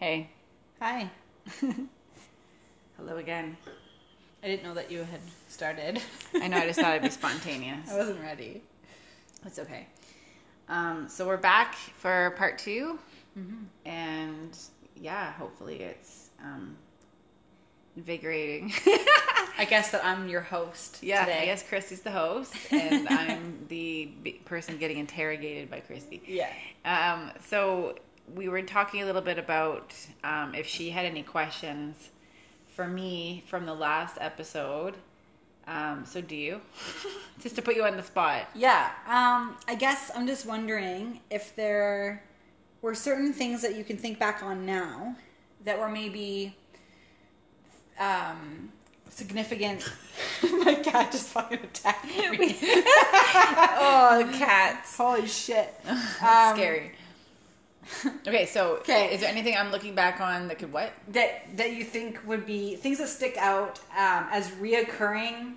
Hey. Hi. Hello again. I didn't know that you had started. I know, I just thought it'd be spontaneous. I wasn't ready. It's okay. Um, so we're back for part 2 And yeah, hopefully it's um, invigorating. I guess that I'm your host yeah, today. I guess Kristy's the host, and I'm the person getting interrogated by Christy. Yeah. Um, so we were talking a little bit about um, if she had any questions for me from the last episode. Um, so do you? Just to put you on the spot. Yeah. Um, I guess I'm just wondering if there were certain things that you can think back on now that were maybe um, significant. My cat just fucking attacked me. Oh, cats. Holy shit. That's scary. Okay, so Okay. is there anything I'm looking back on that could what? that that you think would be things that stick out um, as reoccurring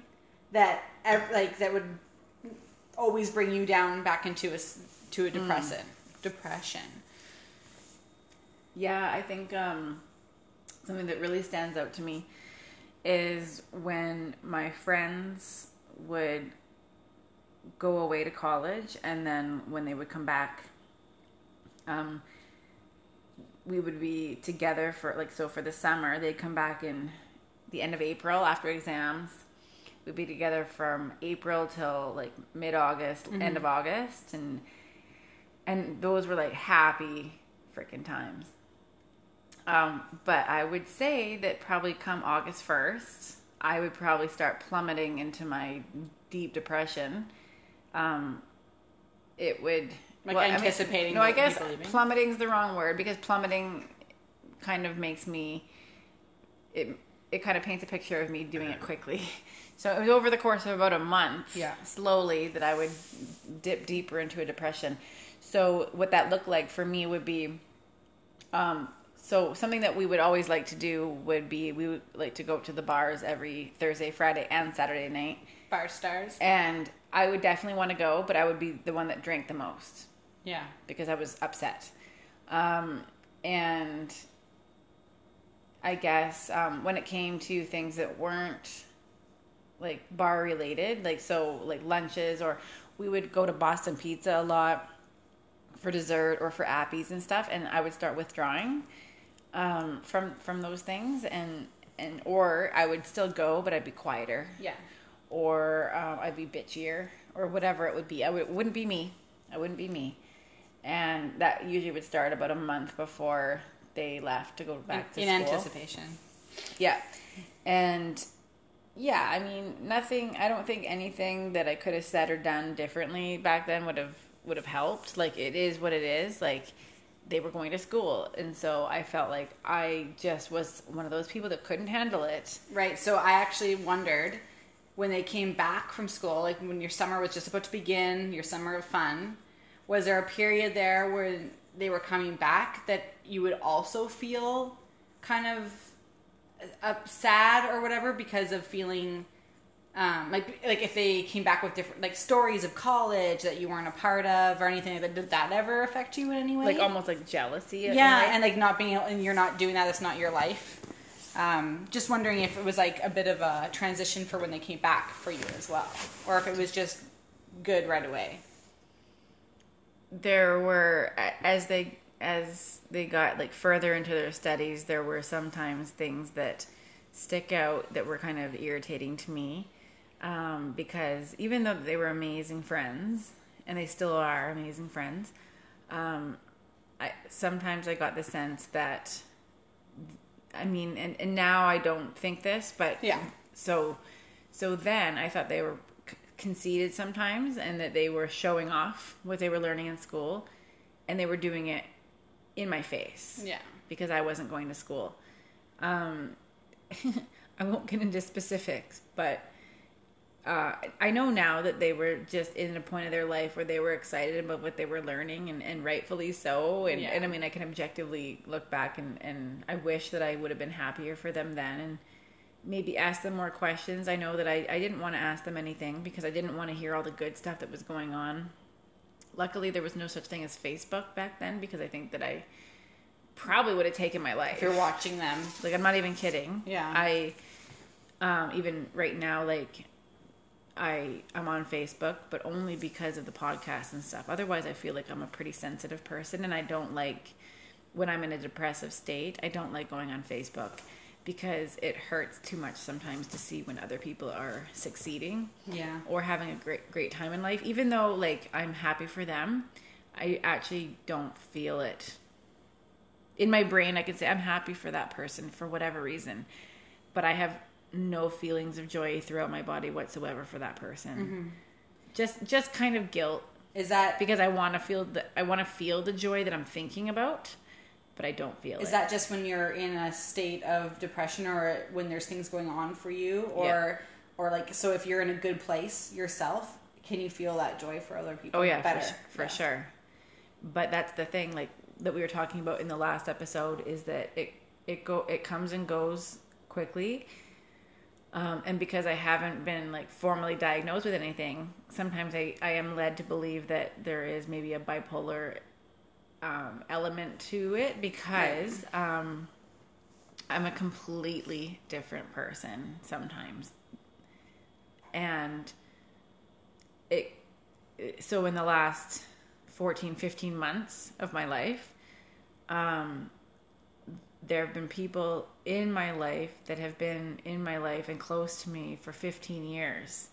that ev- like that would always bring you down back into a to a depression depression Yeah, I think um, something that really stands out to me is when my friends would go away to college, and then when they would come back, um, we would be together for like so for the summer. They'd come back in the end of April after exams. We'd be together from April till like mid August, end of August, and and those were like happy freaking times. Um, but I would say that probably come August 1st, I would probably start plummeting into my deep depression. Um, it would. Like I mean, anticipating no, I guess leaving? plummeting's the wrong word because plummeting kind of makes me. It, it kind of paints a picture of me doing it quickly. So it was over the course of about a month, Yeah. slowly, that I would dip deeper into a depression. So what that looked like for me would be um, so something that we would always like to do would be we would like to go to the bars every Thursday, Friday, and Saturday night. bar stars And I would definitely want to go, but I would be the one that drank the most yeah because I was upset. Um, and I guess um, when it came to things that weren't like bar related, like so like lunches, or we would go to Boston Pizza a lot for dessert or for appies and stuff, and I would start withdrawing um, from from those things, and and or I would still go, but I'd be quieter yeah or um, I'd be bitchier or whatever it would be. I would, it wouldn't be me. I wouldn't be me. And that usually would start about a month before they left to go back to in school. anticipation Yeah. And yeah, I mean, nothing, I don't think anything that I could have said or done differently back then would have would have helped. Like it is what it is. Like they were going to school and so I felt like I just was one of those people that couldn't handle it. Right. So I actually wondered when they came back from school, like when your summer was just about to begin, your summer of fun, was there a period there where they were coming back that you would also feel kind of uh, sad or whatever because of feeling um, like like if they came back with different like stories of college that you weren't a part of or anything like that? Did that ever affect you in any way? Like almost like jealousy. yeah and like not being able, and you're not doing that it's not your life. Um, just wondering if it was like a bit of a transition for when they came back for you as well or if it was just good right away there were as they as they got like further into their studies there were sometimes things that stick out that were kind of irritating to me um, because even though they were amazing friends and they still are amazing friends um, I, sometimes i got the sense that i mean and, and now i don't think this but Yeah. so so then i thought they were conceited sometimes and that they were showing off what they were learning in school and they were doing it in my face yeah because i wasn't going to school um, i won't get into specifics but uh, I know now that they were just in a point of their life where they were excited about what they were learning, and, and rightfully so. And, Yeah. and I mean, I can objectively look back and, and I wish that I would have been happier for them then and maybe ask them more questions. I know that I, I didn't want to ask them anything because I didn't want to hear all the good stuff that was going on. Luckily, there was no such thing as Facebook back then because I think that I probably would have taken my life. If you're watching them. Like I'm not even kidding. Yeah. I um even right now like I I'm on Facebook, but only because of the podcast and stuff. Otherwise, I feel like I'm a pretty sensitive person and I don't like when I'm in a depressive state, I don't like going on Facebook because it hurts too much sometimes to see when other people are succeeding Yeah. or having a great great time in life. Even though like i'm happy for them i actually don't feel it. In my brain i can say i'm happy for that person for whatever reason but i have no feelings of joy throughout my body whatsoever for that person. Mm-hmm. Just just kind of guilt. Is that because i want to feel the i want to feel the joy that i'm thinking about but i don't feel Is it that just when you're in a state of depression or when there's things going on for you or Yeah. or like so if you're in a good place yourself, can you feel that joy for other people Oh yeah, better? for, for Yeah. sure. But that's the thing, like that we were talking about in the last episode, is that it it go it comes and goes quickly. Um, and because I haven't been like formally diagnosed with anything, sometimes I, I am led to believe that there is maybe a bipolar um, element to it because um, I'm a completely different person sometimes. And it so in the last 14 15 months of my life um there have been people in my life that have been in my life and close to me for 15 years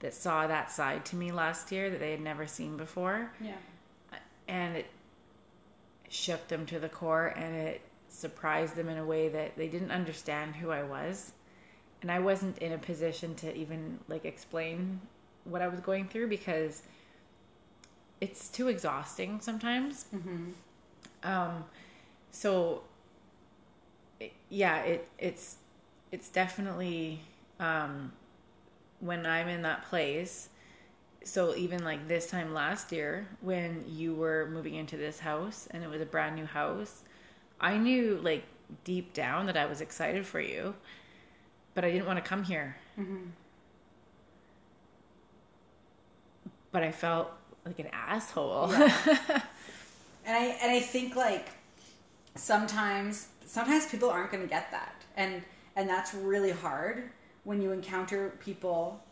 that saw that side to me last year that they had never seen before Yeah. and it shook them to the core and it surprised them in a way that they didn't understand who I was and I wasn't in a position to even like explain what I was going through because it's too exhausting sometimes. Um, so yeah, it it's it's definitely um, when I'm in that place. So even like this time last year, when you were moving into this house and it was a brand new house, I knew like deep down that I was excited for you, but I didn't want to come here. Mm-hmm. But I felt like an asshole. And I and I think like sometimes sometimes people aren't going to get that. And and that's really hard when you encounter people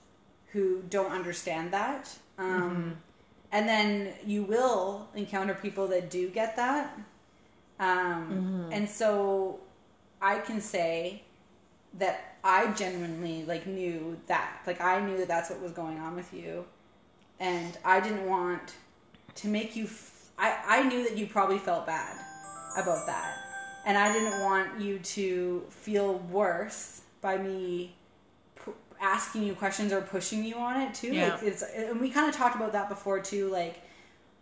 who don't understand that. Um and then you will encounter people that do get that. Um and so I can say that I genuinely like knew that. Like I knew that that's what was going on with you. And I didn't want to make you f- I, I knew that you probably felt bad about that and i didn't want you to feel worse by me asking you questions or pushing you on it too Yeah. like it's and we kind of talked about that before too like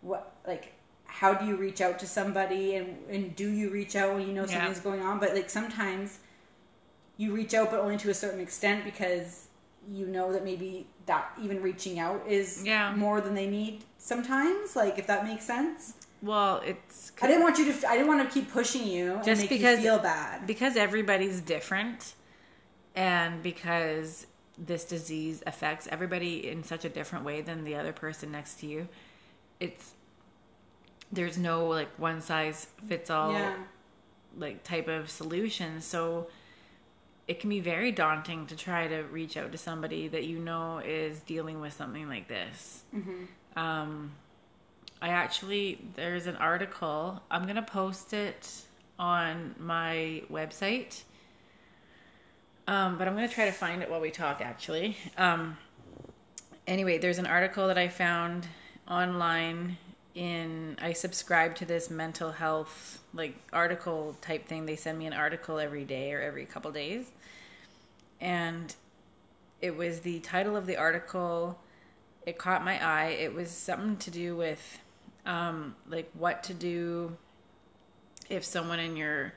what like how do you reach out to somebody and and do you reach out when you know Yeah. something's going on but like sometimes you reach out but only to a certain extent because you know that maybe that even reaching out is Yeah. more than they need sometimes like if that makes sense well, it's i didn't want you to i didn't want to keep pushing you and Just make because- you feel bad because everybody's different and because this disease affects everybody in such a different way than the other person next to you it's there's no like one size fits all yeah. like type of solution. So it can be very daunting to try to reach out to somebody that you know is dealing with something like this. Um i actually there's an article i'm gonna post it on my website um but i'm gonna try to find it while we talk actually. Um anyway there's an article that i found online in i subscribe to this mental health like article type thing. They send me an article every day or every couple days. And it was the title of the article. It caught my eye. It was something to do with um like what to do if someone in your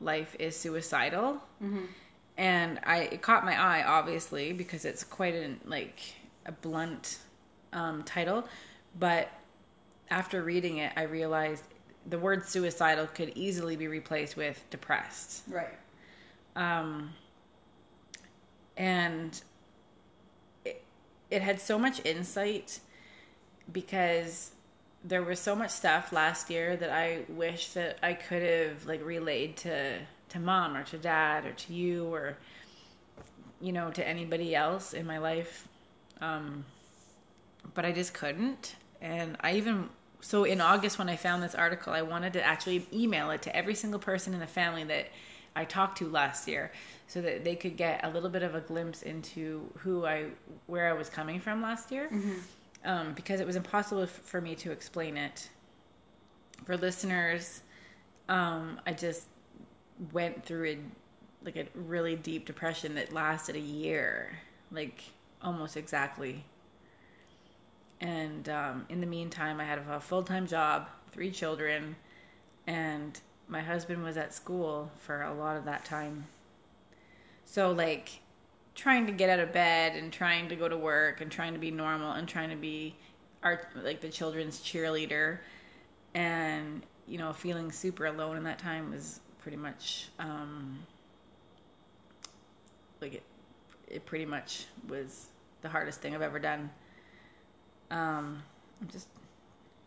life is suicidal and i it caught my eye obviously because it's quite an like a blunt um, title. But after reading it i realized the word suicidal could easily be replaced with depressed. Right. Um, and it, it had so much insight because there was so much stuff last year that I wish that I could have like relayed to to mom or to dad or to you or you know to anybody else in my life um but I just couldn't. And I even so in August when I found this article I wanted to actually email it to every single person in the family that I talked to last year so that they could get a little bit of a glimpse into who I where I was coming from last year. Um, because it was impossible f- for me to explain it. For listeners, um, I just went through a like a really deep depression that lasted a year, like almost exactly. And um, in the meantime, I had a full time job, three children, and my husband was at school for a lot of that time. So, like, trying to get out of bed and trying to go to work and trying to be normal and trying to be our like the children's cheerleader and you know feeling super alone in that time was pretty much um like it it pretty much was the hardest thing I've ever done um I'm just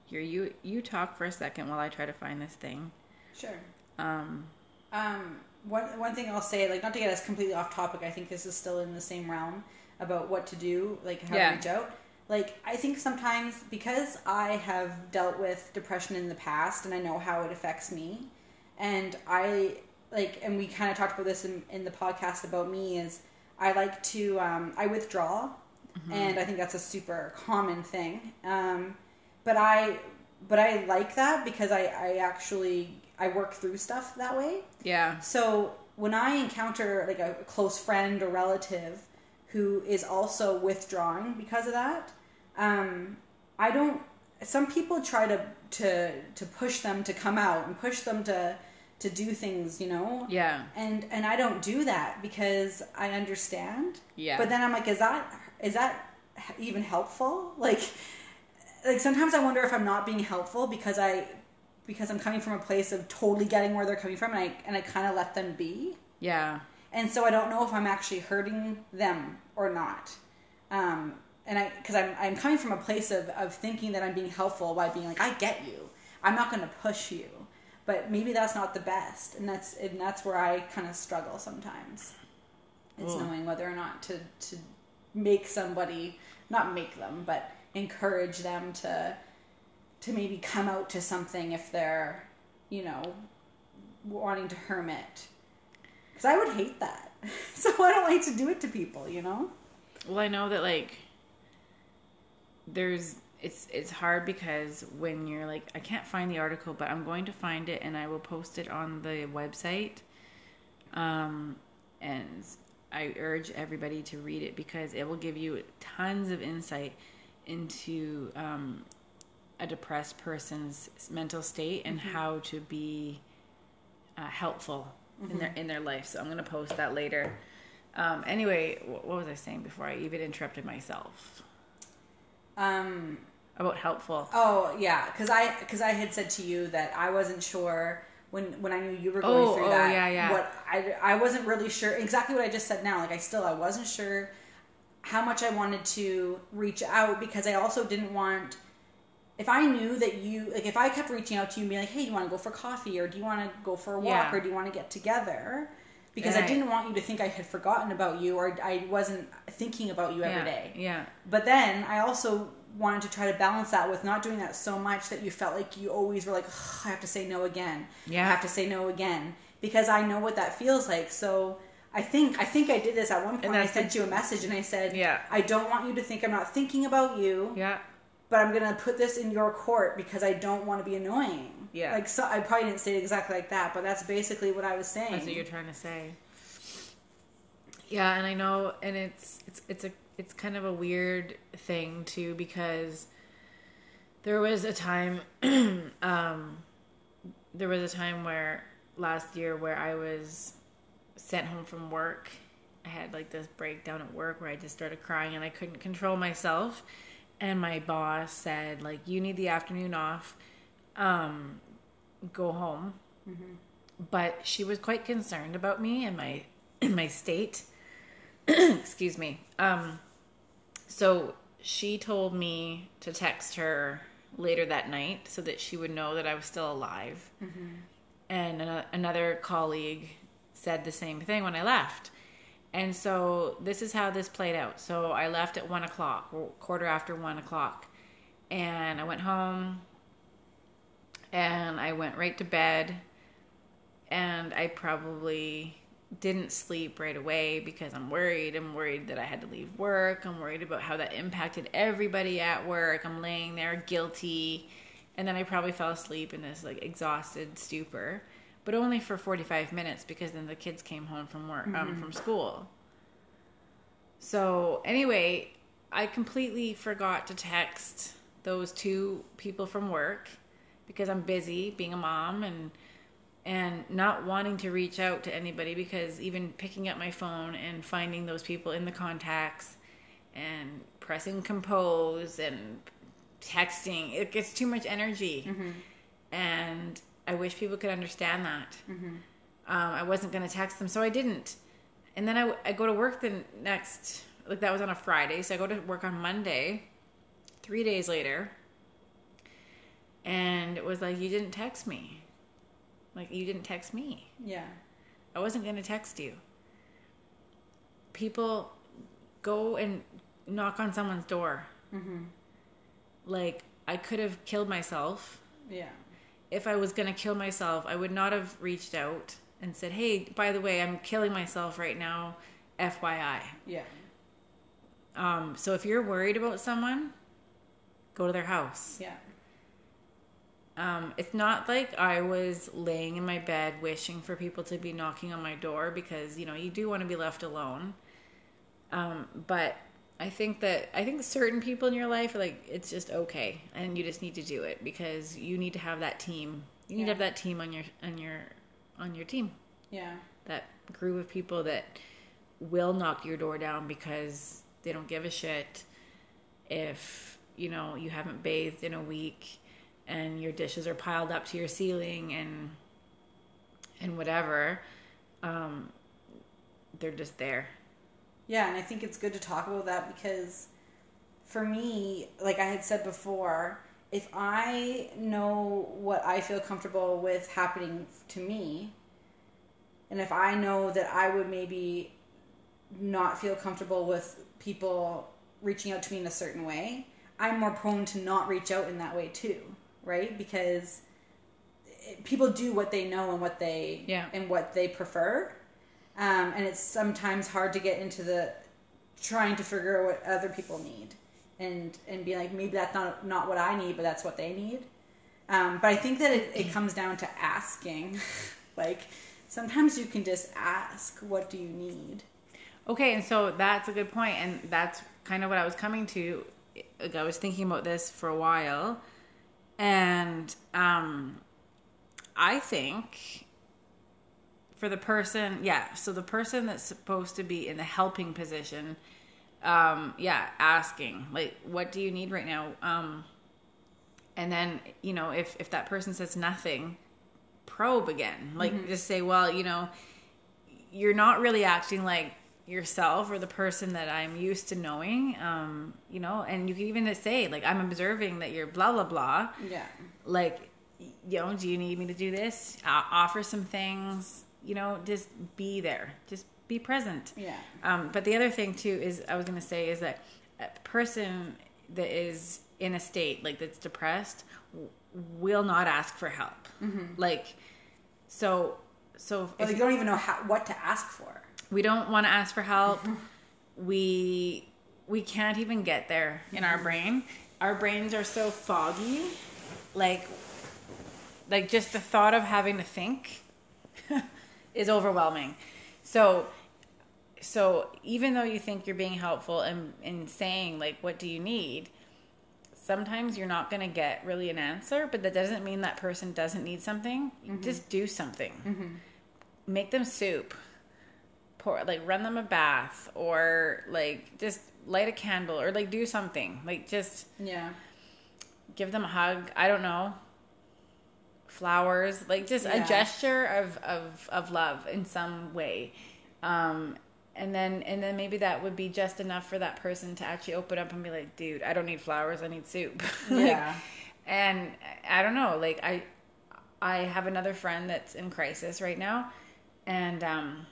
here you you talk for a second while I try to find this thing Sure. um Um, one one thing I'll say, like not to get us completely off topic, I think this is still in the same realm about what to do, like how Yeah. to reach out. Like I think sometimes because I have dealt with depression in the past and I know how it affects me, and I like, and we kind of talked about this in, in the podcast about me is I like to um, I withdraw, and I think that's a super common thing. Um, but I but I like that because I I actually I work through stuff that way. yeah So when I encounter like a close friend or relative who is also withdrawing because of that, um, I don't. Some people try to to to push them to come out and push them to to do things, you know. yeah And and I don't do that because I understand. Yeah. But then I'm like, is that is that even helpful? Like, like sometimes I wonder if I'm not being helpful because I because I'm coming from a place of totally getting where they're coming from, and I and I kind of let them be, yeah and so I don't know if I'm actually hurting them or not. Um, and I because I'm I'm coming from a place of of thinking that I'm being helpful by being like I get you, I'm not going to push you, but maybe that's not the best, and that's and that's where I kind of struggle sometimes. It's Cool. knowing whether or not to to make somebody not make them, but encourage them to to maybe come out to something if they're you know wanting to hermit because I would hate that. so I don't like to do it to people, you know? Well, I know that like there's it's it's hard because when you're like I can't find the article, but I'm going to find it and I will post it on the website. Um and I urge everybody to read it because it will give you tons of insight into um, a depressed person's mental state and how to be uh, helpful in their in their life. So I'm going to post that later. Um, anyway, what was I saying before I even interrupted myself Um, about helpful? oh yeah, because I because I had said to you that I wasn't sure when when I knew you were going Oh, through oh, that. yeah, yeah. What I I wasn't really sure exactly what I just said now. Like I still I wasn't sure how much I wanted to reach out because I also didn't want. If I knew that you like, if I kept reaching out to you and being like, "Hey, do you want to go for coffee, or do you want to go for a walk, Yeah. or do you want to get together?" Because I I- didn't want you to think I had forgotten about you, or I wasn't thinking about you every yeah, day. Yeah. But then I also wanted to try to balance that with not doing that so much that you felt like you always were like, "Ugh, I have to say no again. Yeah. I have to say no again because I know what that feels like. So I think I think I did this at one point. I that's the- sent you a message and I said, Yeah. I don't want you to think I'm not thinking about you, Yeah. but I'm gonna put this in your court because I don't want to be annoying. Yeah. Like so, I probably didn't say it exactly like that, but that's basically what I was saying. That's what you're trying to say. Yeah, and I know, and it's it's it's a it's kind of a weird thing too because there was a time, um, there was a time where last year where I was sent home from work. I had like this breakdown at work where I just started crying and I couldn't control myself. And my boss said, like, you need the afternoon off. Um, go home but she was quite concerned about me and my my state. Excuse me. Um so she told me to text her later that night so that she would know that I was still alive. Mm-hmm. And an- another colleague said the same thing when I left. And so this is how this played out. So I left at one o'clock, quarter after one o'clock. And I went home and I went right to bed. And I probably didn't sleep right away because I'm worried. I'm worried that I had to leave work. I'm worried about how that impacted everybody at work. I'm laying there guilty. And then I probably fell asleep in this like exhausted stupor, but only for 45 minutes because then the kids came home from work um, from school. So anyway, I completely forgot to text those two people from work because I'm busy being a mom and and not wanting to reach out to anybody because even picking up my phone and finding those people in the contacts and pressing compose and texting it gets too much energy. And i wish people could understand that. Um, i wasn't going to text them so i didn't. And then I, I go to work the next like that was on a friday so i go to work on monday three days later. And it was like you didn't text me like you didn't text me Yeah. I wasn't going to text you. People go and knock on someone's door. Mm-hmm. Like, I could have killed myself. Yeah. If I was going to kill myself, I would not have reached out and said, hey, by the way, I'm killing myself right now, FYI. Yeah. Um, so if you're worried about someone, go to their house. Yeah. Um, it's not like I was laying in my bed wishing for people to be knocking on my door because you know you do want to be left alone. Um, but I think that I think certain people in your life like it's just okay, and you just need to do it because you need to have that team. You need to have that team on your on your on your team. Yeah. That group of people that will knock your door down because they don't give a shit if you know you haven't bathed in a week and your dishes are piled up to your ceiling and and whatever um they're just there. Yeah, and I think it's good to talk about that because for me, like I had said before, if I know what I feel comfortable with happening to me, and if I know that I would maybe not feel comfortable with people reaching out to me in a certain way, I'm more prone to not reach out in that way too, right? Because people do what they know and what they Yeah. and what they prefer. Um, and it's sometimes hard to get into the trying to figure out what other people need and and be like maybe that's not not what I need but that's what they need. Um, but I think that it, it comes down to asking. Like sometimes you can just ask what do you need? Okay and so that's a good point and that's kind of what i was coming to. Like i was thinking about this for a while and um i think for the person yeah so the person that's supposed to be in the helping position um yeah asking like what do you need right now? Um and then you know if if that person says nothing probe again. Like just say well you know you're not really acting like yourself or the person that I'm used to knowing. Um, you know, and you can even say, like, I'm observing that you're blah blah blah. yeah Like, you know, do you need me to do this? Uh, offer some things. You know, just be there. Just be present. yeah Um, but the other thing too is I was going to say is that a person that is in a state like that's depressed w- will not ask for help. Like, so so if, you don't even know how, what to ask for we don't want to ask for help. We we can't even get there in our brain. Our brains are so foggy like like just the thought of having to think is overwhelming. So so even though you think you're being helpful and in saying like what do you need sometimes you're not going to get really an answer but that doesn't mean that person doesn't need something. Mm-hmm. Just do something. Mm-hmm. Make them soup pour like run them a bath or like just light a candle or like do something. Like just yeah. give them a hug. I don't know. Flowers. Like just Yeah. a gesture of, of of love in some way. Um and then and then maybe that would be just enough for that person to actually open up and be like dude i don't need flowers. I need soup. Like, Yeah. and I don't know, like I I have another friend that's in crisis right now. And um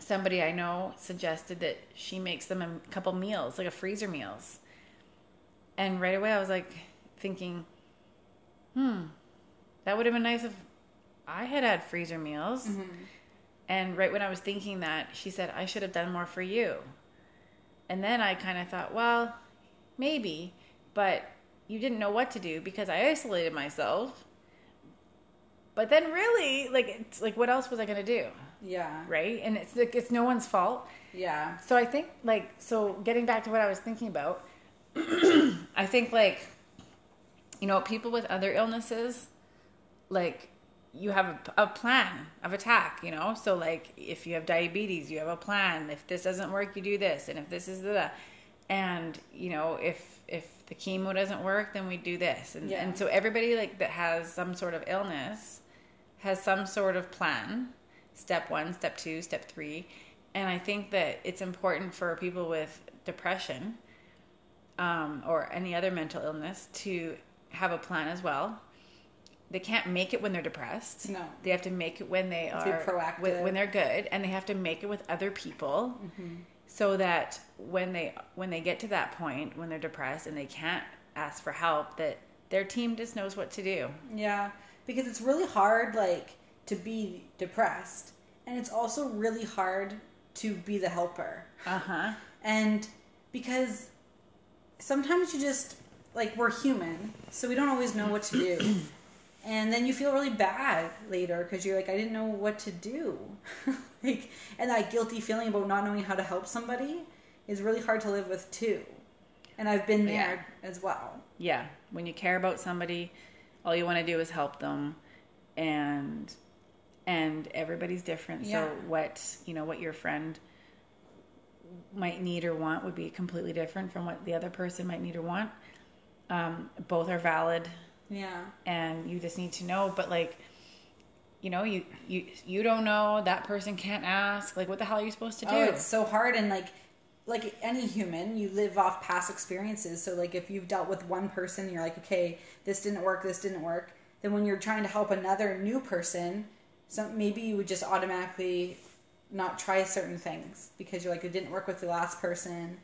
somebody I know suggested that she makes them a couple meals, like a freezer meals. And right away I was like thinking, hmm, that would have been nice if I had had freezer meals. And right when I was thinking that, she said, I should have done more for you. And then I kind of thought, well, maybe, but you didn't know what to do because I isolated myself. But then really, like, it's like, what else was I going to do? Yeah. Right? And it's like, it's no one's fault. Yeah. So I think, like, so getting back to what I was thinking about, I think, like, you know, people with other illnesses, like, you have a, a plan of attack, you know? So, like, if you have diabetes, you have a plan. If this doesn't work, you do this. And if this is the, and, you know, if, if the chemo doesn't work, then we do this. And, Yeah. and so everybody, like, that has some sort of illness has some sort of plan step one, step two, step three. And I think that it's important for people with depression um, or any other mental illness to have a plan as well. They can't make it when they're depressed. No. They have to make it when they to be are proactive. When, when they're good, and they have to make it with other people, Mm-hmm. so that when they when they get to that point when they're depressed and they can't ask for help, that their team just knows what to do. Yeah, because it's really hard, like, to be depressed, and it's also really hard to be the helper. Uh huh. And because sometimes you just, like, we're human, so we don't always know what to do. And then you feel really bad later because you're like, I didn't know what to do. like, and that guilty feeling about not knowing how to help somebody is really hard to live with too. And I've been there as well. yeah when you care about somebody all you want to do is help them and and everybody's different Yeah. so what you know what your friend might need or want would be completely different from what the other person might need or want um, both are valid Yeah. and you just need to know but like you know you you you don't know that person can't ask like what the hell are you supposed to do Oh, it's so hard and like like any human, you live off past experiences. So like if you've dealt with one person, you're like, okay, this didn't work, this didn't work. Then when you're trying to help another new person, so maybe you would just automatically not try certain things because you're like, it didn't work with the last person.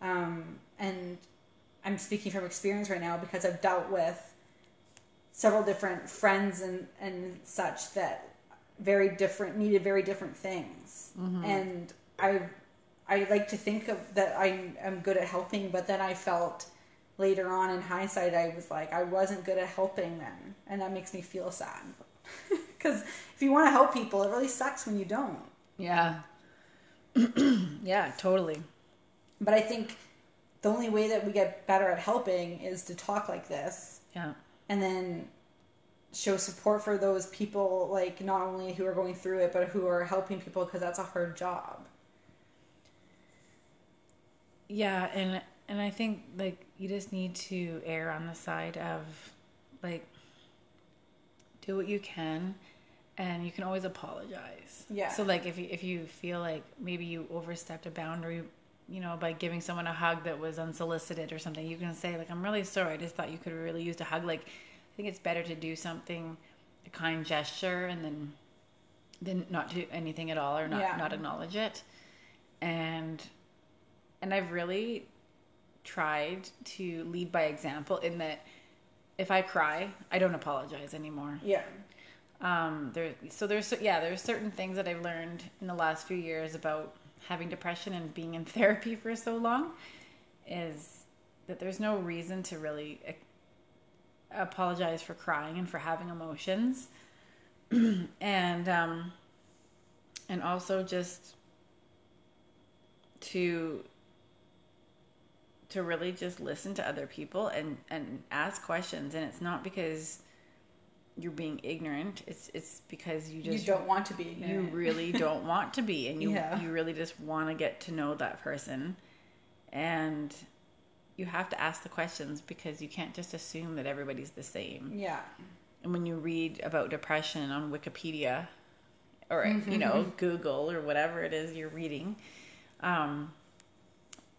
Um, and I'm speaking from experience right now because I've dealt with several different friends and, and such that very different needed very different things. And i i like to think of that i am good at helping but then i felt later on in hindsight i was like i wasn't good at helping them. And that makes me feel sad because if you want to help people it really sucks when you don't. Yeah. Yeah totally. But i think the only way that we get better at helping is to talk like this. Yeah. And then show support for those people like not only who are going through it but who are helping people because that's a hard job. Yeah, and and I think like you just need to err on the side of like do what you can and you can always apologize. Yeah. So like if you if you feel like maybe you overstepped a boundary, you know, by giving someone a hug that was unsolicited or something, you can say like I'm really sorry. I just thought you could have really used a hug. Like I think it's better to do something a kind gesture and then than not do anything at all or not Yeah. not acknowledge it. And and I've really tried to lead by example in that if I cry, I don't apologize anymore. yeah Um, there, so there's yeah, there's certain things that I've learned in the last few years about having depression and being in therapy for so long, is that there's no reason to really apologize for crying and for having emotions, and um, and also just to to really just listen to other people and and ask questions. And it's not because you're being ignorant. It's it's because you just you don't want to be you really don't want to be and you Yeah. you really just want to get to know that person. And you have to ask the questions because you can't just assume that everybody's the same. Yeah. And when you read about depression on Wikipedia or you know Google or whatever it is you're reading, um,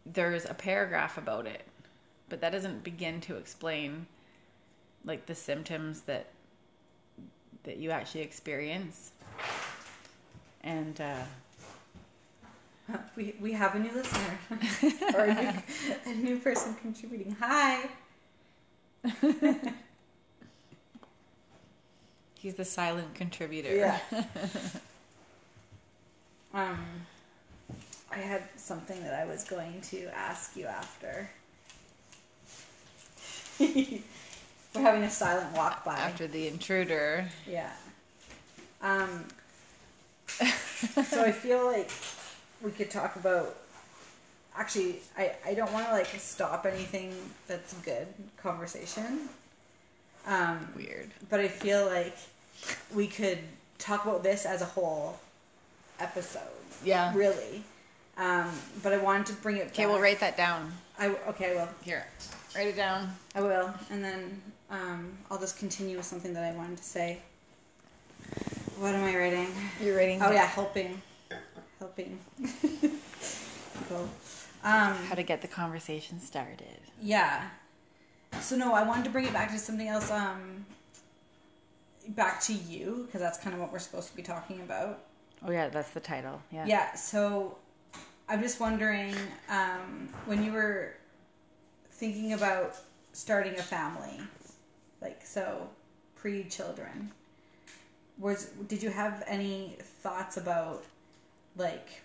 there's a paragraph about it, but that doesn't begin to explain like the symptoms that that you actually experience. And uh, We, we have a new listener or a new, a new person contributing. Hi. he's the silent contributor. Yeah. um, I had something that I was going to ask you after. We're having a silent walk by. After the intruder. Yeah. Um, so I feel like we could talk about. Actually, I, I don't want to like stop anything that's good conversation. Um, Weird. but I feel like we could talk about this as a whole episode. Yeah. Really. Um, but I wanted to bring it. Okay, we'll write that down. I okay. I will. Here, write it down. I will, and then um, I'll just continue with something that I wanted to say. What am I writing? You're writing. Oh yeah, helping, helping. cool. Um, How to get the conversation started. yeah. So no, I wanted to bring it back to something else. Um, back to you because that's kind of what we're supposed to be talking about. Oh yeah, that's the title. Yeah. Yeah. So I'm just wondering um, when you were thinking about starting a family, like so pre-children, was did you have any thoughts about like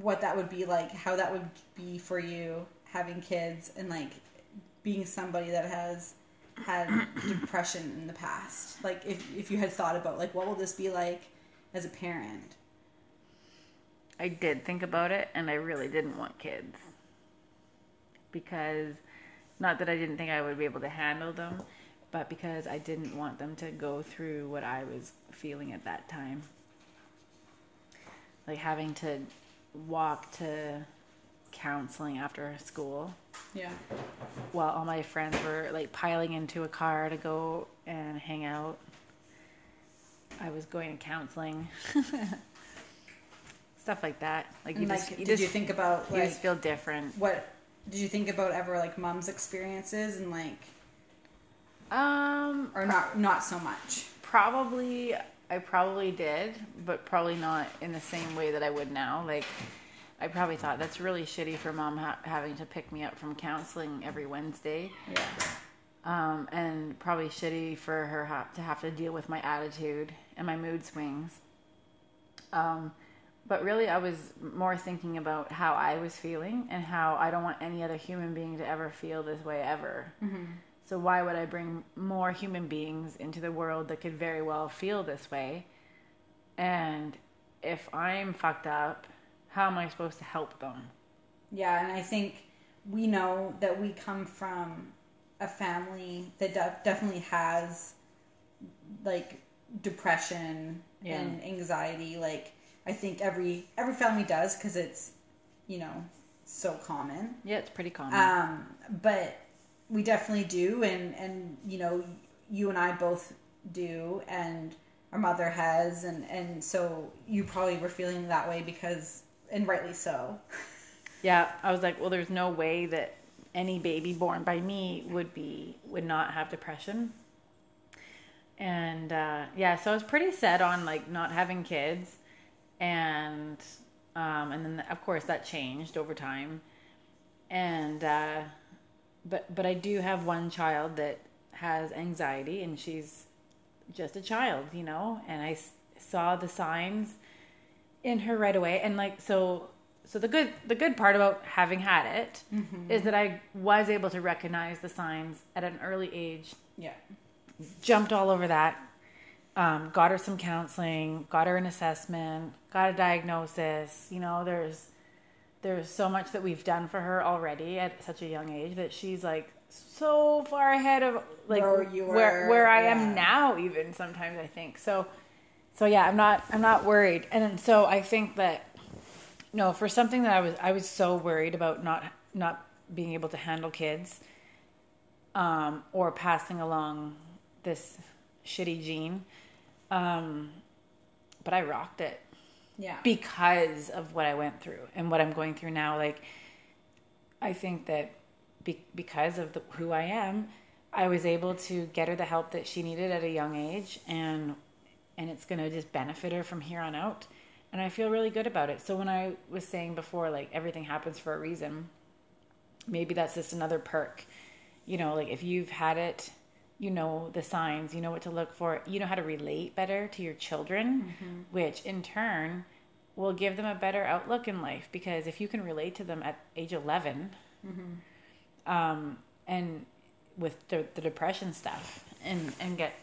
what that would be like, how that would be for you having kids and like being somebody that has had depression in the past? Like if if you had thought about like what will this be like as a parent? I did think about it, and I really didn't want kids because, not that I didn't think I would be able to handle them, but because I didn't want them to go through what I was feeling at that time. Like having to walk to counseling after school Yeah. while all my friends were like piling into a car to go and hang out. I was going to counseling. Stuff like that. Like you And, just like, you did just you think about you just feel different. what? Did you think about ever like mom's experiences and like, Um or not? Not so much. probably I probably did, but probably not in the same way that I would now. Like I probably thought that's really shitty for mom ha- having to pick me up from counseling every Wednesday. Yeah. um, and probably shitty for her ha- to have to deal with my attitude and my mood swings. Um, but really, I was more thinking about how I was feeling and how I don't want any other human being to ever feel this way ever. Mm-hmm. So why would I bring more human beings into the world that could very well feel this way? And if I'm fucked up, how am I supposed to help them? Yeah, and I think we know that we come from a family that de- definitely has like depression Yeah. and anxiety. Like I think every every family does because it's you know so common. Yeah, it's pretty common. Um, but we definitely do, and and you know, you and I both do, and our mother has, and and so you probably were feeling that way because, and rightly so. Yeah, I was like, well, there's no way that any baby born by me would be would not have depression. And uh, yeah, so I was pretty set on like not having kids, and um, and then of course that changed over time. And uh, but but I do have one child that has anxiety, and she's just a child, you know. And I s- saw the signs in her right away and like so so the good the good part about having had it is that I was able to recognize the signs at an early age Yeah. jumped all over that um, got her some counseling got her an assessment got a diagnosis. You know there's there's so much that we've done for her already at such a young age that she's like so far ahead of like Where you where were, where I yeah. am now even sometimes I think. So so yeah I'm not I'm not worried. And so I think that you no for something that I was I was so worried about not not being able to handle kids um, or passing along this shitty gene um, but I rocked it Yeah. because of what I went through and what I'm going through now. Like, I think that be- because of the, who I am, I was able to get her the help that she needed at a young age and and it's going to just benefit her from here on out and I feel really good about it. So when I was saying before like everything happens for a reason, maybe that's just another perk. You know, like if you've had it, you know the signs, you know what to look for, you know how to relate better to your children, mm-hmm. which in turn will give them a better outlook in life because if you can relate to them at age 11 mm-hmm. um, and with the, the depression stuff and and get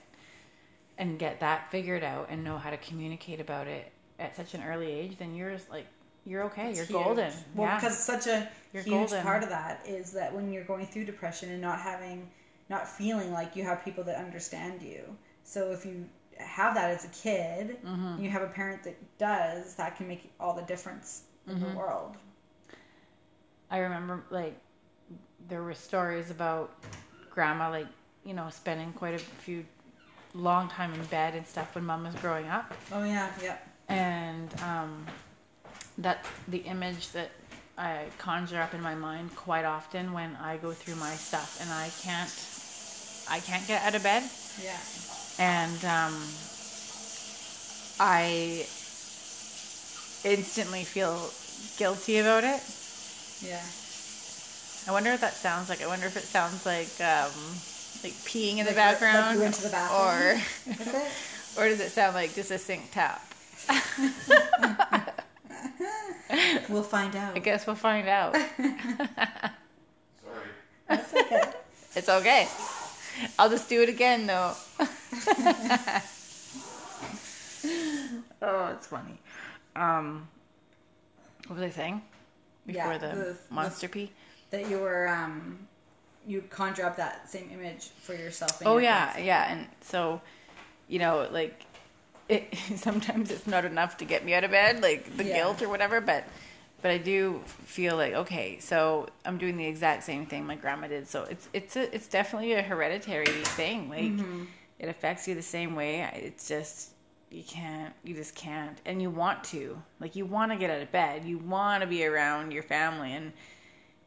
and get that figured out and know how to communicate about it at such an early age then you're just like you're okay. It's you're huge. golden. Well, yeah. because such a you're huge golden. part of that is that when you're going through depression and not having, not feeling like you have people that understand you. So if you have that as a kid, mm-hmm. you have a parent that does, that can make all the difference in mm-hmm. the world. I remember like there were stories about grandma like you know spending quite a few long time in bed and stuff when mom was growing up. Oh yeah, yeah. And um, that's the image that I conjure up in my mind quite often when I go through my stuff and I can't I can't get out of bed. Yeah. And um, I instantly feel guilty about it. Yeah. I wonder what that sounds like. I wonder if it sounds like um, like peeing in like the background, like you went to the bathroom, or or does it sound like just a sink tap? we'll find out. I guess we'll find out. Sorry. That's okay. It's okay. I'll just do it again though. oh, it's funny. Um, what was I saying before yeah, the, the monster the, pee? That you were um, you conjure up that same image for yourself. oh yeah, yeah, and so you know, like it sometimes it's not enough to get me out of bed, like the yeah. guilt or whatever, but but I do feel like okay, so I'm doing the exact same thing my grandma did. So it's it's a, it's definitely a hereditary thing. Like mm-hmm. it affects you the same way. It's just you can't you just can't and you want to like you want to get out of bed you want to be around your family and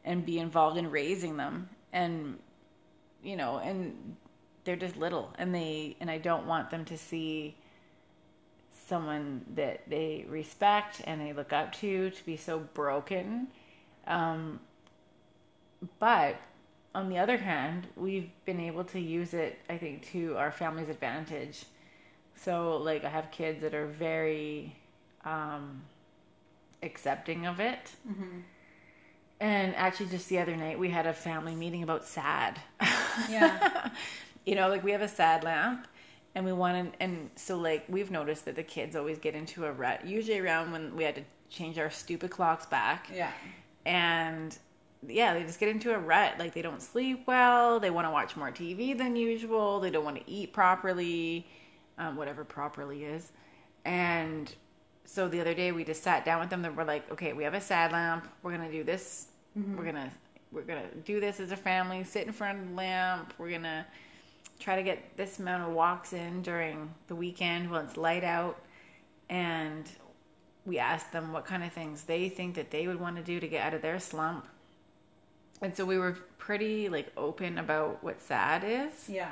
and be involved in raising them and you know and they're just little and they and i don't want them to see someone that they respect and they look up to to be so broken. Um, but on the other hand, we've been able to use it, I think, to our family's advantage. So, like, I have kids that are very um, accepting of it. Mm-hmm. And actually, just the other night, we had a family meeting about sad. Yeah. you know, like we have a sad lamp and we wanted and so like we've noticed that the kids always get into a rut usually around when we had to change our stupid clocks back. Yeah. And yeah they just get into a rut like they don't sleep well they want to watch more tv than usual they don't want to eat properly um, whatever properly is. And so the other day we just sat down with them and we're like okay we have a sad lamp we're gonna do this mm-hmm. we're gonna we're gonna do this as a family sit in front of the lamp we're gonna try to get this amount of walks in during the weekend when it's light out. And we asked them what kind of things they think that they would want to do to get out of their slump. And so we were pretty like open about what sad is. Yeah.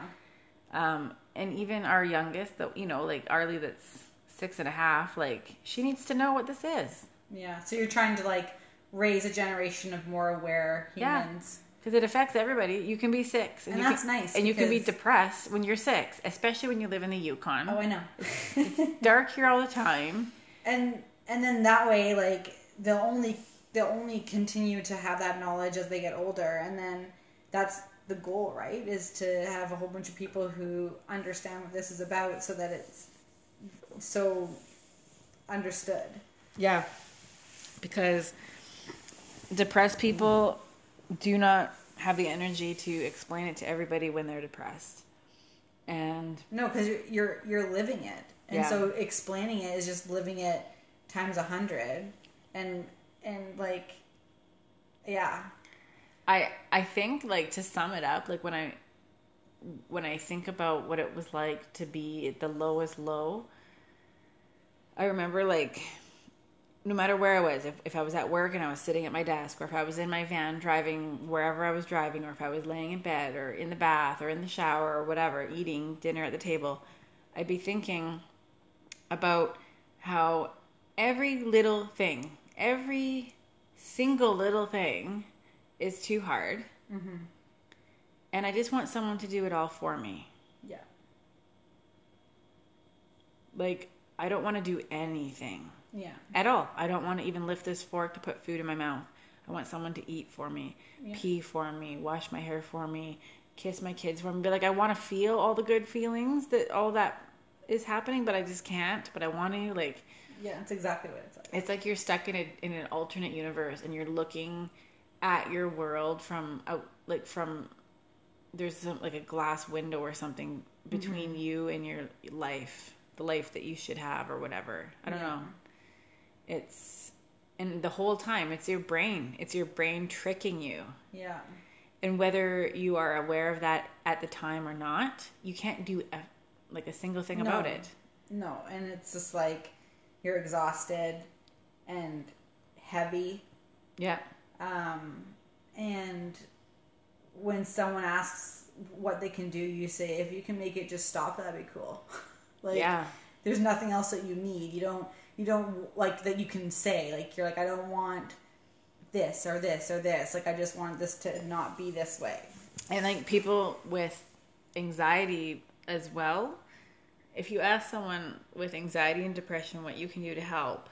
Um, and even our youngest that you know like arlie that's six and a half like she needs to know what this is. Yeah. So you're trying to like raise a generation of more aware humans. yeah because it affects everybody. You can be six, and, and that's can, nice. And you can be depressed when you're six, especially when you live in the Yukon. Oh, I know. it's dark here all the time. And and then that way, like they'll only they'll only continue to have that knowledge as they get older, and then that's the goal, right? Is to have a whole bunch of people who understand what this is about, so that it's so understood. Yeah, because depressed people do not have the energy to explain it to everybody when they're depressed. And no, because you're, you're you're living it, and yeah. so explaining it is just living it times a hundred, and and like, yeah. I I think like to sum it up, like when I when I think about what it was like to be at the lowest low, I remember like no matter where I was, if, if I was at work and I was sitting at my desk, or if I was in my van driving wherever I was driving, or if I was laying in bed, or in the bath, or in the shower, or whatever, eating dinner at the table, I'd be thinking about how every little thing, every single little thing is too hard. Mm-hmm. And I just want someone to do it all for me. Yeah. Like, I don't want to do anything. Yeah. at all. I don't want to even lift this fork to put food in my mouth. I want someone to eat for me, Yeah. pee for me, wash my hair for me, kiss my kids for me. But like I want to feel all the good feelings that all that is happening, but I just can't. But I want to like Yeah, that's exactly what it's like. it's like you're stuck in a in an alternate universe and you're looking at your world from out like from there's some, like a glass window or something between mm-hmm. you and your life, the life that you should have or whatever. I don't Yeah. know. It's and the whole time it's your brain. It's your brain tricking you. Yeah. And whether you are aware of that at the time or not, you can't do a, like a single thing about it. No, and it's just like you're exhausted and heavy. Yeah. Um, and when someone asks what they can do, you say, if you can make it just stop, that'd be cool. like, yeah. There's nothing else that you need. You don't, you don't like that you can say, like, you're like, I don't want this or this or this. Like, I just want this to not be this way. And like people with anxiety as well, if you ask someone with anxiety and depression what you can do to help,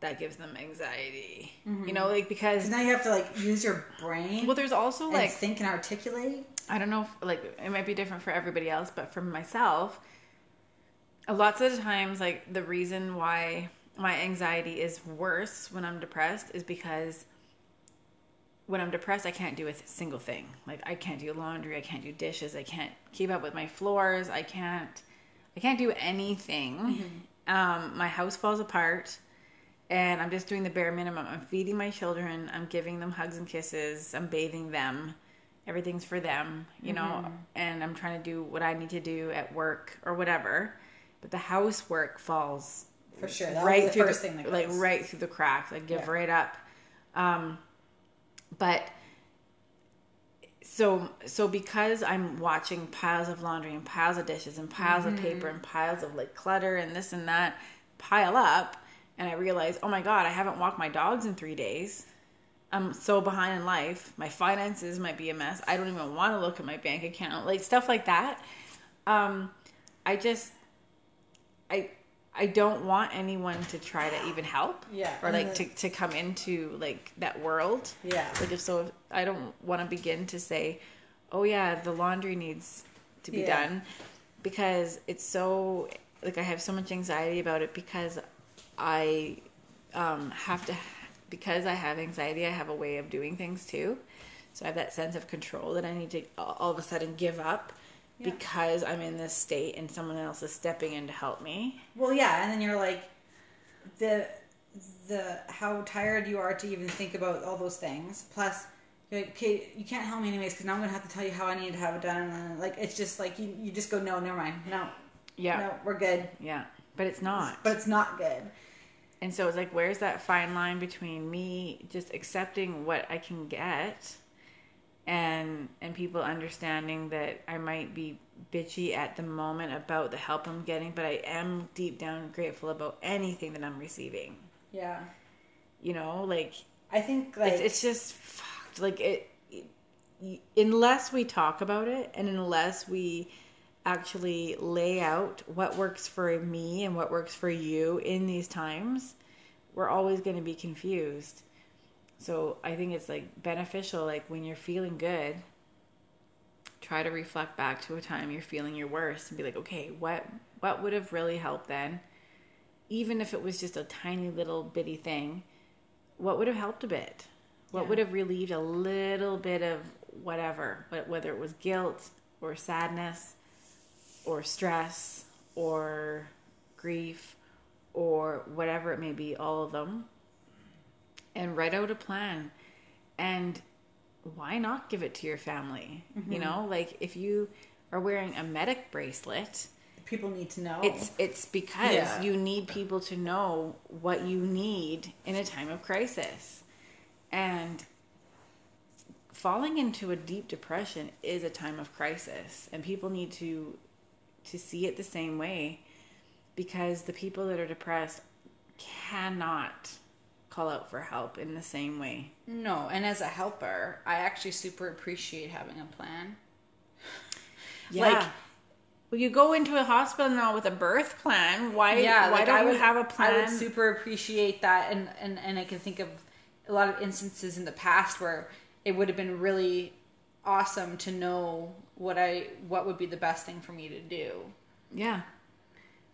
that gives them anxiety. Mm-hmm. You know, like because now you have to, like, use your brain well, there's also like think and articulate. I don't know, if, like it might be different for everybody else, but for myself, lots of the times, like the reason why my anxiety is worse when I'm depressed is because when I'm depressed, I can't do a single thing. Like I can't do laundry, I can't do dishes, I can't keep up with my floors, I can't, I can't do anything. Um, my house falls apart, and I'm just doing the bare minimum. I'm feeding my children, I'm giving them hugs and kisses, I'm bathing them. Everything's for them, you know, and I'm trying to do what I need to do at work or whatever. But the housework falls For sure. Be the through first thing that like goes. right through the cracks. I give Yeah. right up. Um, but so so because I'm watching piles of laundry and piles of dishes and piles of paper Mm-hmm. and piles of like clutter and this and that pile up, and I realize, oh my god, I haven't walked my dogs in three days. I'm so behind in life. My finances might be a mess. I don't even want to look at my bank account, like stuff like that. Um, I just, I, I don't want anyone to try to even help. Yeah, Or like then- to, to come into like that world. Yeah. Like if so, I don't want to begin to say, oh yeah, the laundry needs to be Yeah. done, because it's so like I have so much anxiety about it because I um, have to because I have anxiety. I have a way of doing things too, so I have that sense of control that I need to all of a sudden give up Yeah. because I'm in this state and someone else is stepping in to help me. Well, yeah, and then you're like, the the how tired you are to even think about all those things. Plus, you're like, okay, you can't help me anyways because now I'm gonna have to tell you how I need to have it done. And like, it's just like you, you just go, no, never mind, no, Yeah, no, we're good. yeah, but it's not. But it's not good. And so it's like, where's that fine line between me just accepting what I can get and and people understanding that I might be bitchy at the moment about the help I'm getting, but I am deep down grateful about anything that I'm receiving. Yeah, You know, like I think like it's, it's just fucked. Like it, it, unless we talk about it and unless we actually lay out what works for me and what works for you in these times, we're always going to be confused. So I think it's like beneficial, like when you're feeling good, try to reflect back to a time you're feeling your worst and be like, okay, what what would have really helped then? Even if it was just a tiny little bitty thing, what would have helped a bit? What Yeah. would have relieved a little bit of whatever, whether it was guilt or sadness or stress or grief or whatever it may be, all of them, and write out a plan. And why not give it to your family? You mm-hmm. know, like if you are wearing a medic bracelet people need to know. It's it's because Yeah. you need people to know what you need in a time of crisis. And falling into a deep depression is a time of crisis and people need to to see it the same way because the people that are depressed cannot call out for help in the same way. No, and as a helper, I actually super appreciate having a plan. Like well, you go into a hospital now with a birth plan. Why? yeah, why like don't I you would have a plan? I would super appreciate that, and and and I can think of a lot of instances in the past where it would have been really awesome to know what I what would be the best thing for me to do. Yeah.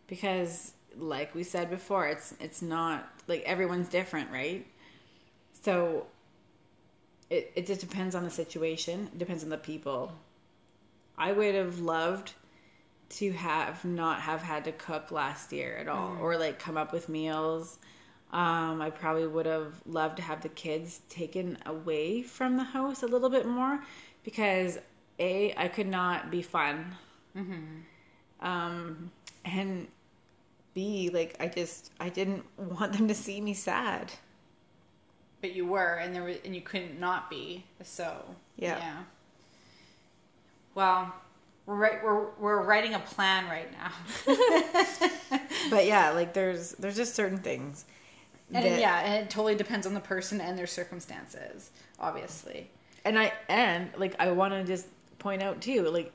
Because like we said before, it's it's not like everyone's different, right? So it it just depends on the situation, it depends on the people. I would have loved to have not have had to cook last year at all or like come up with meals. Um, I probably would have loved to have the kids taken away from the house a little bit more because a I could not be fun um and b like i just i didn't want them to see me sad But you were, and there was, and you couldn't not be. So Yeah. Well, we're right, we're we're writing a plan right now. but yeah like there's there's just certain things And that- yeah, and it totally depends on the person and their circumstances, obviously. and i and like i want to just point out too like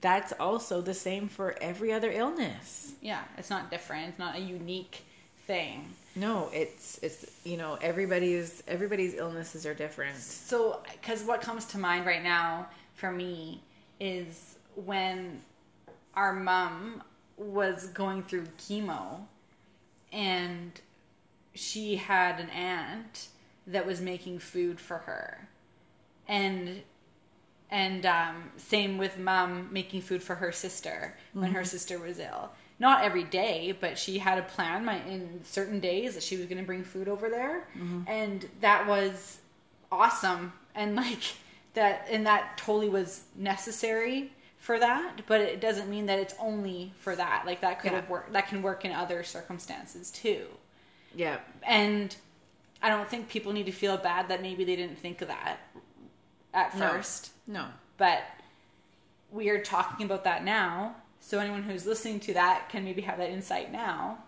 that's also the same for every other illness Yeah, it's not different. It's not a unique thing. no it's it's you know everybody's everybody's illnesses are different So, because what comes to mind right now for me is when our mom was going through chemo and she had an aunt that was making food for her. And and um, same with mom making food for her sister when her sister was ill. Not every day, but she had a plan my, in certain days that she was going to bring food over there, and that was awesome. And like that, and that totally was necessary for that. But it doesn't mean that it's only for that. Like that could Yeah. have worked. That can work in other circumstances too yeah and I don't think people need to feel bad that maybe they didn't think of that at No. first. no But we are talking about that now, so anyone who's listening to that can maybe have that insight now,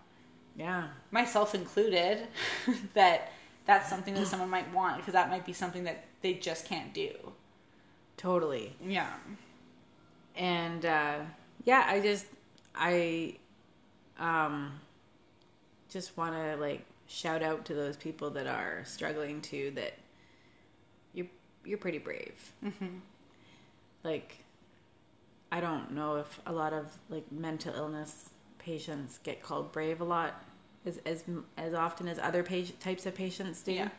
yeah myself included, that that's something that someone might want because that might be something that they just can't do. totally Yeah. and uh yeah i just i um just want to like shout out to those people that are struggling too that you're pretty brave mm-hmm. like i don't know if a lot of like mental illness patients get called brave a lot as as, as often as other patient, types of patients do Yeah.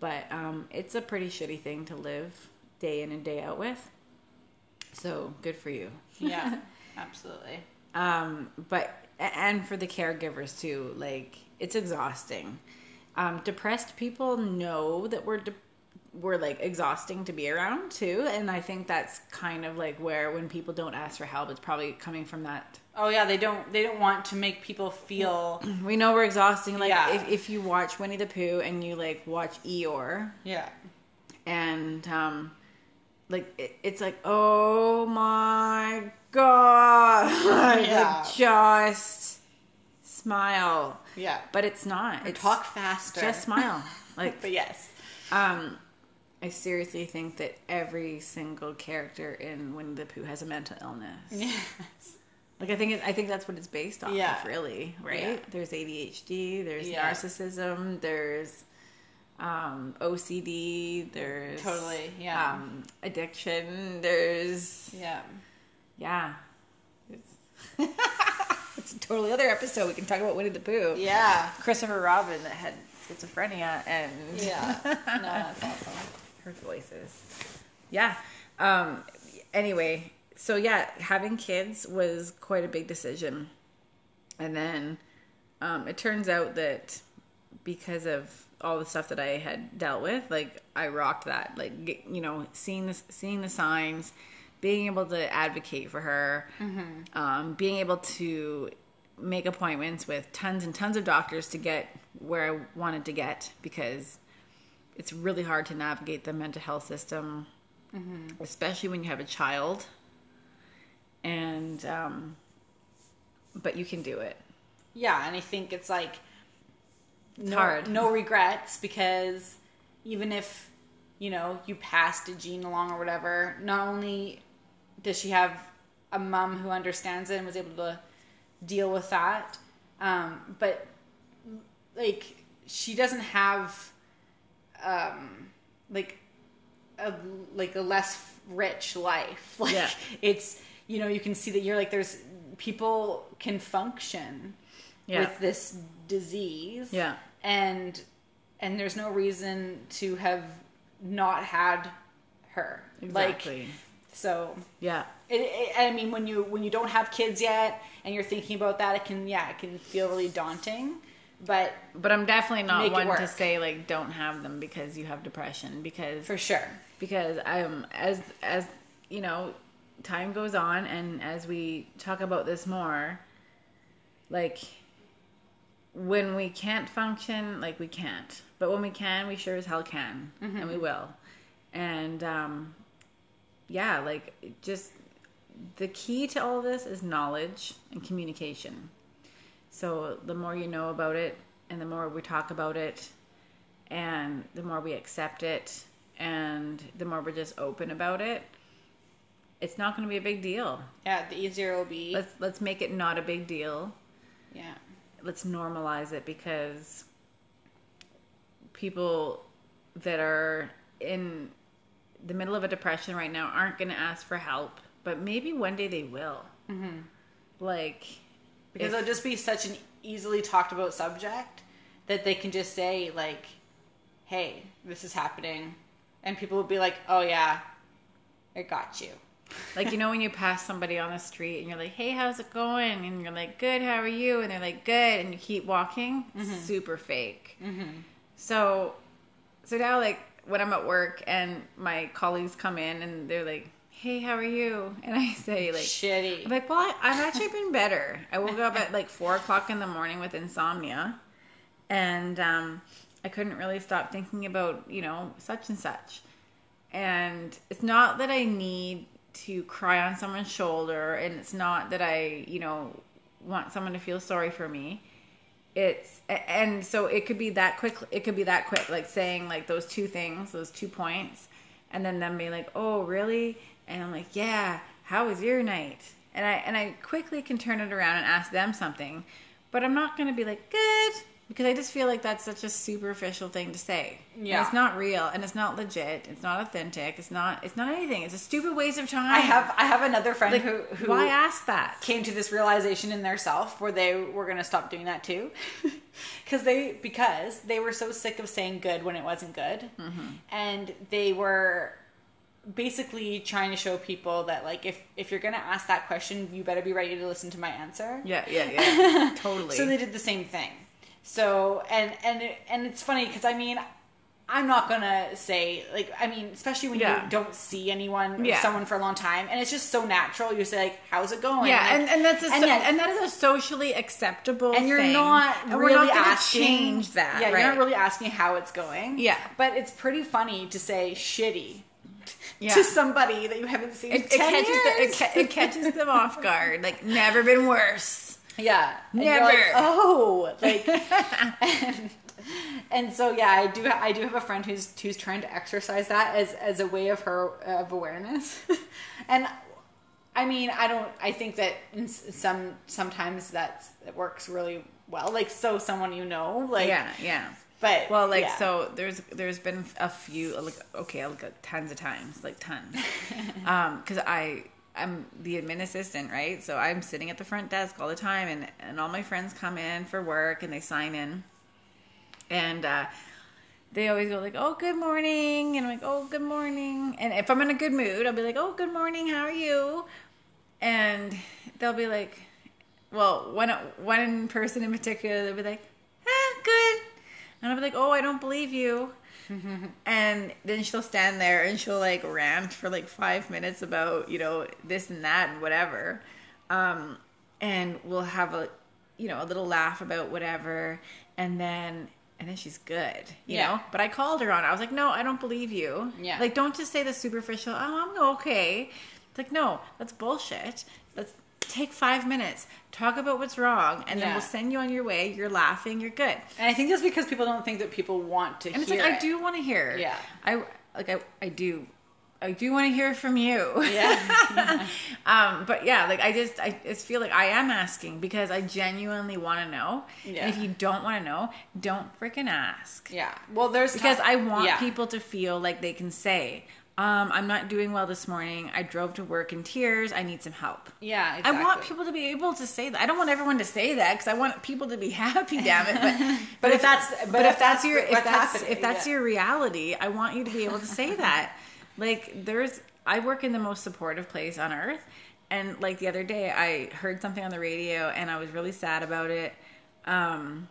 but um, it's a pretty shitty thing to live day in and day out with so good for you Yeah. Absolutely. um but and for the caregivers too like it's exhausting um depressed people know that we're de- we're like exhausting to be around too and i think that's kind of like where when people don't ask for help it's probably coming from that Oh yeah, they don't they don't want to make people feel we know we're exhausting like Yeah. if, if you watch winnie the pooh and you like watch eeyore yeah. and um like it, it's like oh my god Yeah. like just smile Yeah. but it's not Or it's talk faster. just smile like But yes. um i seriously think that every single character in winnie the pooh has a mental illness Yes. like i think it, i think that's what it's based off Yeah. of really right Yeah. there's adhd there's Yeah. narcissism there's um ocd there's Totally, yeah. um addiction there's Yeah. yeah it's, it's a totally other episode we can talk about winnie the pooh Yeah. christopher robin that had schizophrenia and Yeah. No, that's awesome. Voices. Yeah. Um anyway, so yeah, having kids was quite a big decision. And then um it turns out that because of all the stuff that I had dealt with, like I rocked that. Like you know, seeing the seeing the signs, being able to advocate for her, um, being able to make appointments with tons and tons of doctors to get where I wanted to get because it's really hard to navigate the mental health system, especially when you have a child. And, um, but you can do it. Yeah, and I think it's like no, hard. no regrets because even if you know you passed a gene along or whatever, not only does she have a mom who understands it and was able to deal with that, um, but like she doesn't have um, like a like a less rich life. Like Yeah. it's you know you can see that you're like there's people can function Yeah. with this disease. Yeah. And and there's no reason to have not had her. Exactly. Like so Yeah. it, it, I mean when you when you don't have kids yet and you're thinking about that it can yeah, it can feel really daunting. But But I'm definitely not one to say like don't have them because you have depression because for sure. because I'm as as you know time goes on and as we talk about this more like when we can't function like we can't. But when we can we sure as hell can. And we will. And um yeah like just the key to all this is knowledge and communication so the more you know about it and the more we talk about it and the more we accept it and the more we're just open about it it's not going to be a big deal Yeah, the easier it will be. let's let's make it not a big deal yeah. let's normalize it because people that are in the middle of a depression right now aren't going to ask for help but maybe one day they will mm-hmm. like Because it'll just be such an easily talked about subject that they can just say like, "Hey, this is happening," and people will be like, "Oh yeah, I got you." Like you know when you pass somebody on the street and you're like, "Hey, how's it going?" and you're like, "Good, how are you?" and they're like, "Good," and you keep walking, mm-hmm. super fake. Mm-hmm. So, so now like when I'm at work and my colleagues come in and they're like, "Hey, how are you?" and I say like, Shitty. I'm like, "Well, I, I've actually been better. I woke up at like four o'clock in the morning with insomnia, and um, I couldn't really stop thinking about you know such and such." and it's not that I need to cry on someone's shoulder and it's not that I, you know, want someone to feel sorry for me. It's and so it could be that quick it could be that quick like saying like those two things, those two points and then them being like, "Oh, really?" And I'm like, "Yeah, how was your night?" And I and I quickly can turn it around and ask them something. But I'm not going to be like, "Good," because I just feel like that's such a superficial thing to say. And Yeah. it's not real and it's not legit. It's not authentic. It's not. It's not anything. It's a stupid waste of time. I have I have another friend like who who why ask that? came to this realization in their self where they were going to stop doing that too because they because they were so sick of saying good when it wasn't good Mm-hmm. and they were basically trying to show people that like if if you're to ask that question you better be ready to listen to my answer Yeah, yeah, yeah. totally. so they did the same thing so and and it- and it's funny because i mean I'm not gonna say like I mean, especially when Yeah. you don't see anyone, Yeah. someone for a long time, and it's just so natural. You say like, "How's it going?" yeah, Like, and, and that's a and so, and that is a socially acceptable and you're thing. not and really we're not gonna asking change that. Yeah, right? you're not really asking how it's going. Yeah. but it's pretty funny to say shitty Yeah. to somebody that you haven't seen it, in it 10 catches the, it, years. ca- it catches them off guard. Like never been worse. yeah, Never. like, oh, like, and, and so yeah, I do. I do have a friend who's who's trying to exercise that as as a way of her of awareness, and. I mean, I don't. I think that in some sometimes that's it works really well. Like, so someone you know, like, yeah, yeah. But Well, like yeah. so, there's there's been a few like okay, like uh, tons of times, like tons, um, because I I'm the admin assistant, right? So I'm sitting at the front desk all the time, and and all my friends come in for work and they sign in, and uh, they always go like, "Oh, good morning," and I'm like, "Oh, good morning," and if I'm in a good mood, I'll be like, "Oh, good morning, how are you?" And they'll be like, well, one one person in particular, they'll be like, "Ah, good." And I'll be like, "Oh, I don't believe you," and then she'll stand there and she'll like rant for like five minutes about you know this and that and whatever, um, and we'll have a you know a little laugh about whatever, and then and then she's good, you Yeah. know. But I called her on. it. I was like, "No, I don't believe you." Yeah. Like, don't just say the superficial. Oh, I'm okay. It's like, no, that's bullshit. Let's take five minutes, talk about what's wrong, and then we'll send you on your way. You're laughing. You're good. And I think that's because people don't think that people want to And it's like it. I do want to hear. Yeah. I like I I do. I do want to hear from you. Yeah. um, but yeah, like I just I just feel like I am asking because I genuinely want to know. Yeah. And if you don't want to know, don't freaking ask. yeah. Well, there's Because ti- I want yeah. people to feel like they can say, um, I'm not doing well this morning. I drove to work in tears. I need some help. Yeah, exactly. I want people to be able to say that. I don't want everyone to say that because I want people to be happy. Damn it! But But if that's- but if that's your if that's if that's yeah. your reality, I want you to be able to say that. Like there's, I work in the most supportive place on earth, and like the other day, I heard something on the radio and I was really sad about it. Um,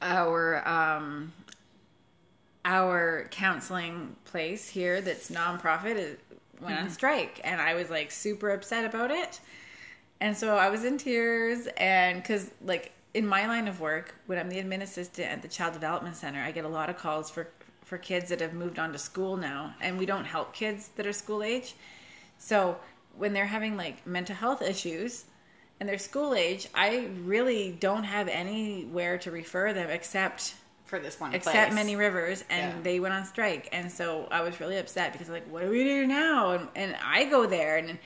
our um, our counseling place here that's nonprofit is, went Mm-hmm. on strike and i was like super upset about it and so i was in tears and because like in my line of work when i'm the admin assistant at the child development center i get a lot of calls for for kids that have moved on to school now and we don't help kids that are school age so when they're having like mental health issues and they're school age i really don't have anywhere to refer them except for this one except place. many rivers and Yeah. they went on strike and so i was really upset because like what do we do now and, and i go there and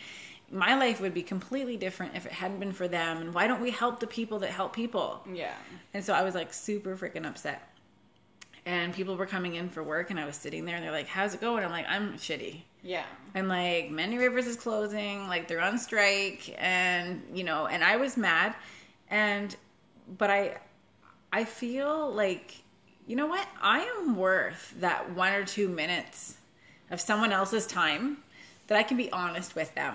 my life would be completely different if it hadn't been for them and why don't we help the people that help people Yeah. and so i was like super freaking upset and people were coming in for work and i was sitting there and they're like how's it going i'm like i'm shitty Yeah. and like many rivers is closing like they're on strike and you know and i was mad and but i i feel like you know what? I am worth that one or two minutes of someone else's time that i can be honest with them.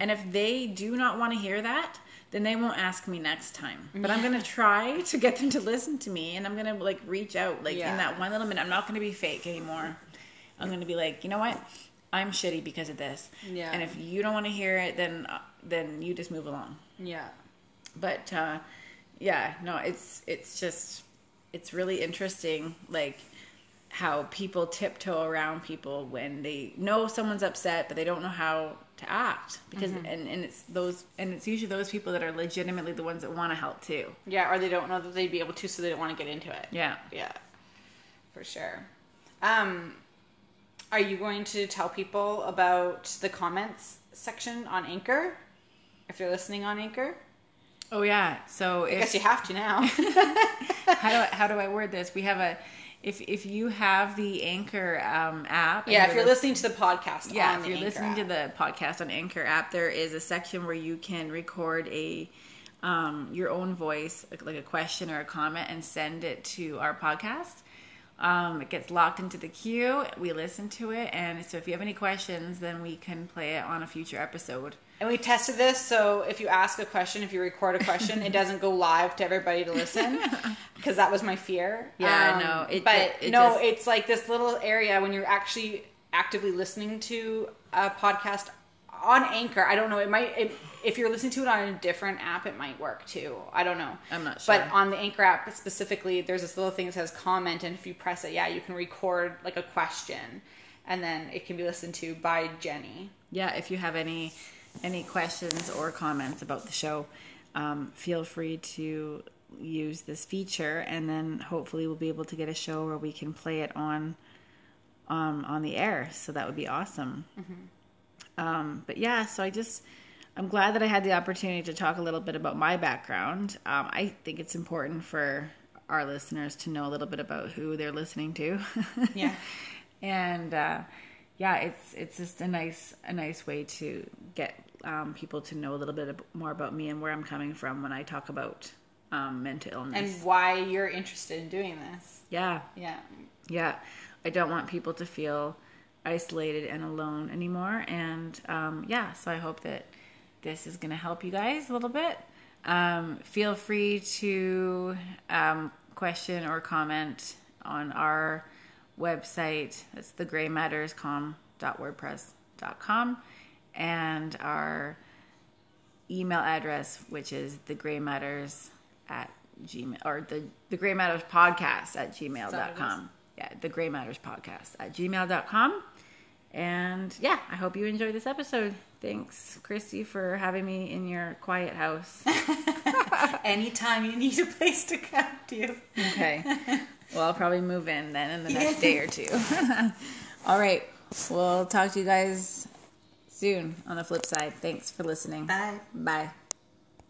And if they do not want to hear that then they won't ask me next time. But i'm gonna try to get them to listen to me and i'm gonna like reach out like Yeah. in that one little minute. I'm not gonna be fake anymore. I'm gonna be like you know what? I'm shitty because of this. Yeah. and if you don't want to hear it then uh, then you just move along. Yeah. but uh yeah no it's it's just it's really interesting like how people tiptoe around people when they know someone's upset but they don't know how to act because Mm-hmm. and, and it's those and it's usually those people that are legitimately the ones that want to help too Yeah. Or they don't know that they'd be able to, so they don't want to get into it. yeah Yeah, for sure. Um, are you going to tell people about the comments section on Anchor? If they're listening on Anchor, oh yeah so I if guess you have to now. how do I, how do I word this? We have a if if you have the Anchor um, app, yeah, if you're listening to the podcast, yeah, on if you're Anchor listening to the podcast on Anchor app, there is a section where you can record a um, your own voice, like, like a question or a comment, and send it to our podcast. Um, it gets locked into the queue. We listen to it, and so if you have any questions, then we can play it on a future episode. And we tested this, so if you ask a question, if you record a question, it doesn't go live to everybody to listen, because that was my fear. Yeah, Um, no, it but ju- it no, just- it's like this little area when you're actually actively listening to a podcast on Anchor. I don't know. It might it, if you're listening to it on a different app, it might work too. I don't know. I'm not sure. But on the Anchor app specifically, there's this little thing that says comment, and if you press it, yeah, you can record like a question, and then it can be listened to by Jenny. yeah, if you have any any questions or comments about the show, um, feel free to use this feature, and then hopefully we'll be able to get a show where we can play it on um, on the air. So that would be awesome. Um, but yeah, so I just I'm glad that I had the opportunity to talk a little bit about my background. Um, I think it's important for our listeners to know a little bit about who they're listening to. Yeah. and uh, yeah, it's it's just a nice a nice way to get um, people to know a little bit more about me and where I'm coming from when I talk about um, mental illness. and why you're interested in doing this. yeah, Yeah. yeah, I don't want people to feel isolated and alone anymore. And um, yeah, so I hope that this is going to help you guys a little bit. Um, feel free to um, question or comment on our website. That's thegraymatterscom.wordpress.com and our email address, which is the gray matters at gmail or the the gray matters podcast at gmail.com. Yeah, the gray matters podcast at gmail.com. And yeah, I hope you enjoyed this episode. Thanks, Kristy, for having me in your quiet house. Anytime you need a place to come to. Okay. Well, I'll probably move in then in the next day or two. All right. We'll talk to you guys soon on the flip side. Thanks for listening. Bye. Bye.